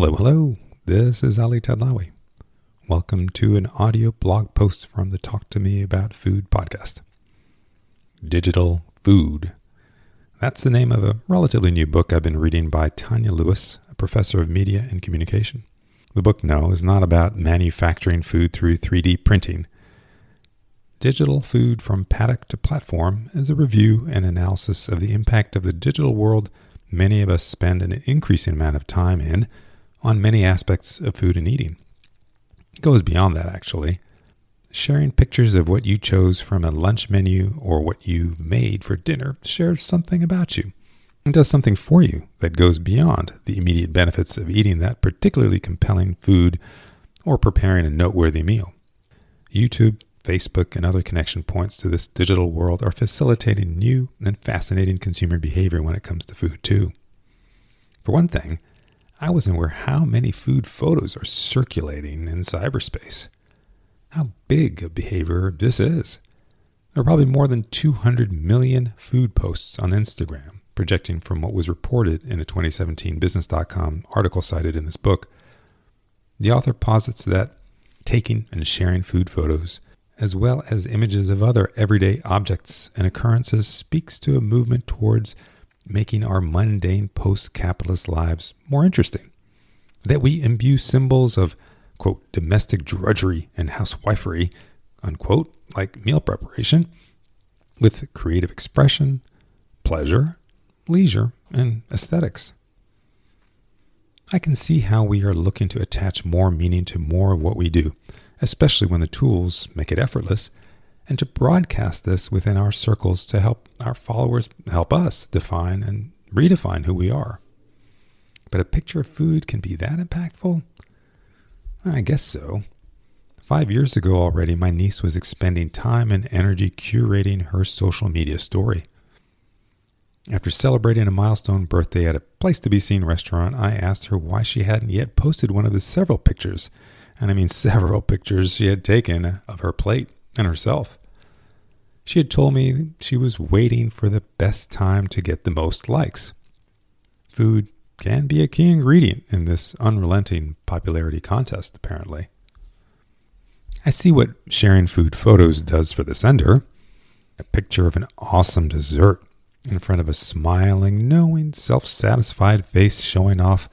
Hello, hello. This is Ali Tadlawi. Welcome to an audio blog post from the Talk to Me About Food podcast. Digital Food. That's the name of a relatively new book I've been reading by Tania Lewis, a professor of media and communication. The book, no, is not about manufacturing food through 3D printing. Digital Food from Paddock to Platform is a review and analysis of the impact of the digital world many of us spend an increasing amount of time in on many aspects of food and eating. It goes beyond that, actually. Sharing pictures of what you chose from a lunch menu or what you made for dinner shares something about you and does something for you that goes beyond the immediate benefits of eating that particularly compelling food or preparing a noteworthy meal. YouTube, Facebook, and other connection points to this digital world are facilitating new and fascinating consumer behavior when it comes to food, too. For one thing, I wasn't aware how many food photos are circulating in cyberspace. How big a behavior this is. There are probably more than 200 million food posts on Instagram, projecting from what was reported in a 2017 Business.com article cited in this book. The author posits that taking and sharing food photos, as well as images of other everyday objects and occurrences, speaks to a movement towards making our mundane post capitalist lives more interesting. That we imbue symbols of, quote, domestic drudgery and housewifery, unquote, like meal preparation, with creative expression, pleasure, leisure, and aesthetics. I can see how we are looking to attach more meaning to more of what we do, especially when the tools make it effortless and to broadcast this within our circles to help our followers help us define and redefine who we are. But a picture of food can be that impactful? I guess so. Five years ago already, my niece was expending time and energy curating her social media story. After celebrating a milestone birthday at a place to be seen restaurant, I asked her why she hadn't yet posted one of the several pictures, and I mean several pictures she had taken of her plate and herself. She had told me she was waiting for the best time to get the most likes. Food can be a key ingredient in this unrelenting popularity contest, apparently. I see what sharing food photos does for the sender. A picture of an awesome dessert in front of a smiling, knowing, self satisfied face showing off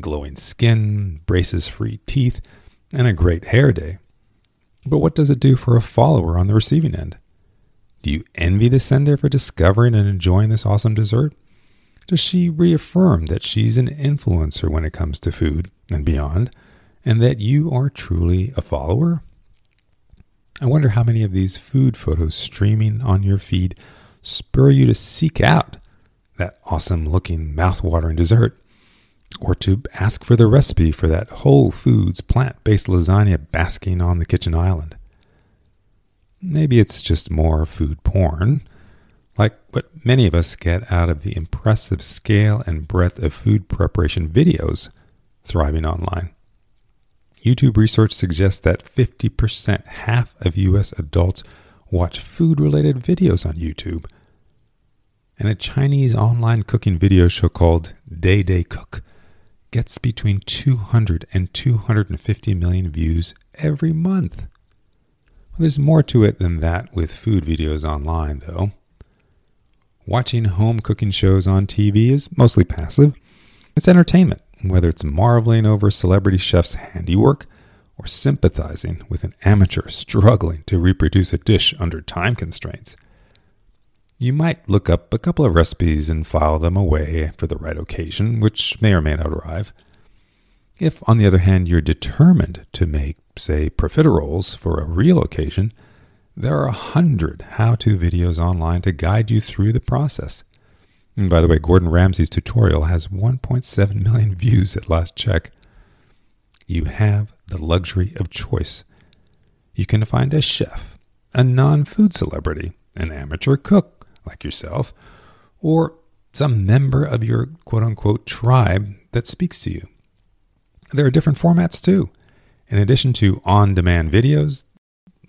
glowing skin, braces free teeth, and a great hair day. But what does it do for a follower on the receiving end? Do you envy the sender for discovering and enjoying this awesome dessert? Does she reaffirm that she's an influencer when it comes to food and beyond, and that you are truly a follower? I wonder how many of these food photos streaming on your feed spur you to seek out that awesome looking mouth-watering dessert, or to ask for the recipe for that Whole Foods plant based lasagna basking on the kitchen island. Maybe it's just more food porn, like what many of us get out of the impressive scale and breadth of food preparation videos thriving online. YouTube research suggests that 50%, half of US adults, watch food related videos on YouTube. And a Chinese online cooking video show called Day Day Cook gets between 200 and 250 million views every month. There's more to it than that with food videos online, though. Watching home cooking shows on TV is mostly passive. It's entertainment, whether it's marveling over celebrity chef's handiwork or sympathizing with an amateur struggling to reproduce a dish under time constraints. You might look up a couple of recipes and file them away for the right occasion, which may or may not arrive. If, on the other hand, you're determined to make, say, profiteroles for a real occasion, there are a hundred how to videos online to guide you through the process. And by the way, Gordon Ramsay's tutorial has 1.7 million views at last check. You have the luxury of choice. You can find a chef, a non food celebrity, an amateur cook like yourself, or some member of your quote unquote tribe that speaks to you. There are different formats too. In addition to on demand videos,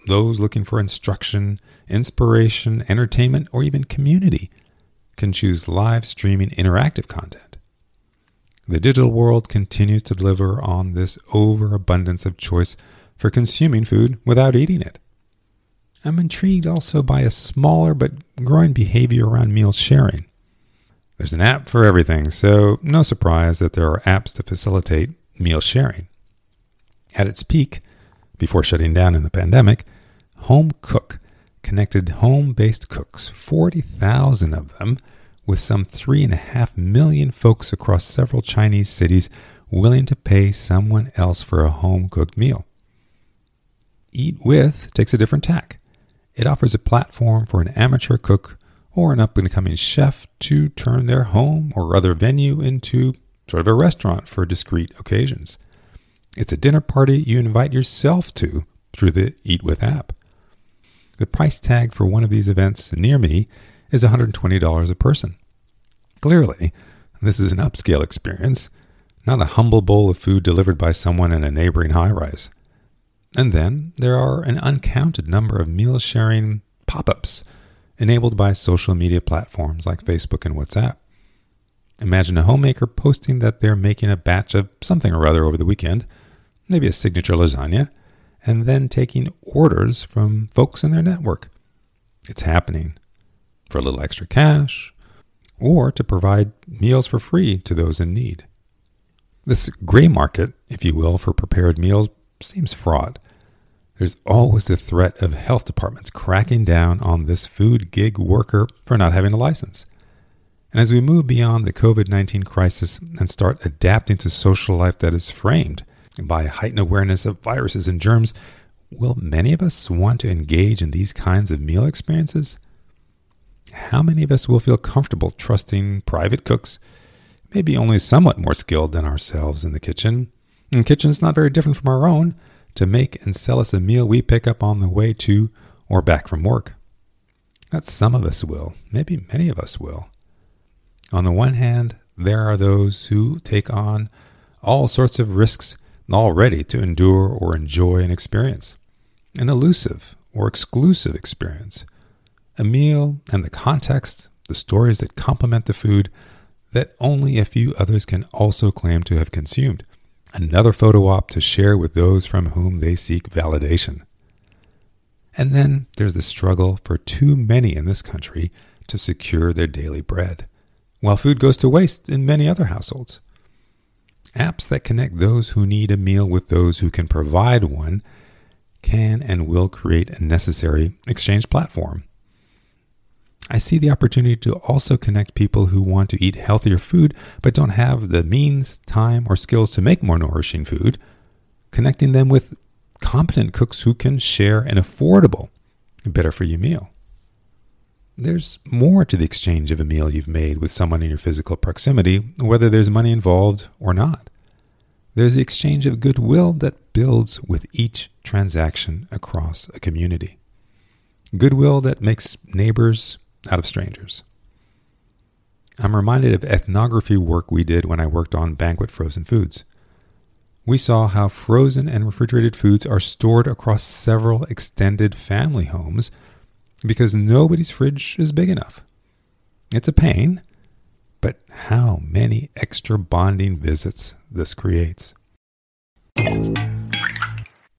those looking for instruction, inspiration, entertainment, or even community can choose live streaming interactive content. The digital world continues to deliver on this overabundance of choice for consuming food without eating it. I'm intrigued also by a smaller but growing behavior around meal sharing. There's an app for everything, so no surprise that there are apps to facilitate meal sharing. At its peak, before shutting down in the pandemic, Home Cook connected home based cooks, 40,000 of them, with some 3.5 million folks across several Chinese cities willing to pay someone else for a home cooked meal. Eat With takes a different tack. It offers a platform for an amateur cook or an up and coming chef to turn their home or other venue into sort of a restaurant for discreet occasions. It's a dinner party you invite yourself to through the Eat With app. The price tag for one of these events near me is $120 a person. Clearly, this is an upscale experience, not a humble bowl of food delivered by someone in a neighboring high rise. And then there are an uncounted number of meal sharing pop ups enabled by social media platforms like Facebook and WhatsApp. Imagine a homemaker posting that they're making a batch of something or other over the weekend, maybe a signature lasagna, and then taking orders from folks in their network. It's happening for a little extra cash or to provide meals for free to those in need. This gray market, if you will, for prepared meals seems fraught. There's always the threat of health departments cracking down on this food gig worker for not having a license. And as we move beyond the COVID 19 crisis and start adapting to social life that is framed by heightened awareness of viruses and germs, will many of us want to engage in these kinds of meal experiences? How many of us will feel comfortable trusting private cooks, maybe only somewhat more skilled than ourselves in the kitchen? And kitchen's not very different from our own to make and sell us a meal we pick up on the way to or back from work. That some of us will, maybe many of us will. On the one hand, there are those who take on all sorts of risks already to endure or enjoy an experience, an elusive or exclusive experience, a meal and the context, the stories that complement the food that only a few others can also claim to have consumed another photo op to share with those from whom they seek validation. And then there's the struggle for too many in this country to secure their daily bread, while food goes to waste in many other households. Apps that connect those who need a meal with those who can provide one can and will create a necessary exchange platform I see the opportunity to also connect people who want to eat healthier food but don't have the means, time, or skills to make more nourishing food, connecting them with competent cooks who can share an affordable, better for you meal. There's more to the exchange of a meal you've made with someone in your physical proximity, whether there's money involved or not. There's the exchange of goodwill that builds with each transaction across a community. Goodwill that makes neighbors out of strangers. I'm reminded of ethnography work we did when I worked on banquet frozen foods. We saw how frozen and refrigerated foods are stored across several extended family homes because nobody's fridge is big enough. It's a pain, but how many extra bonding visits this creates.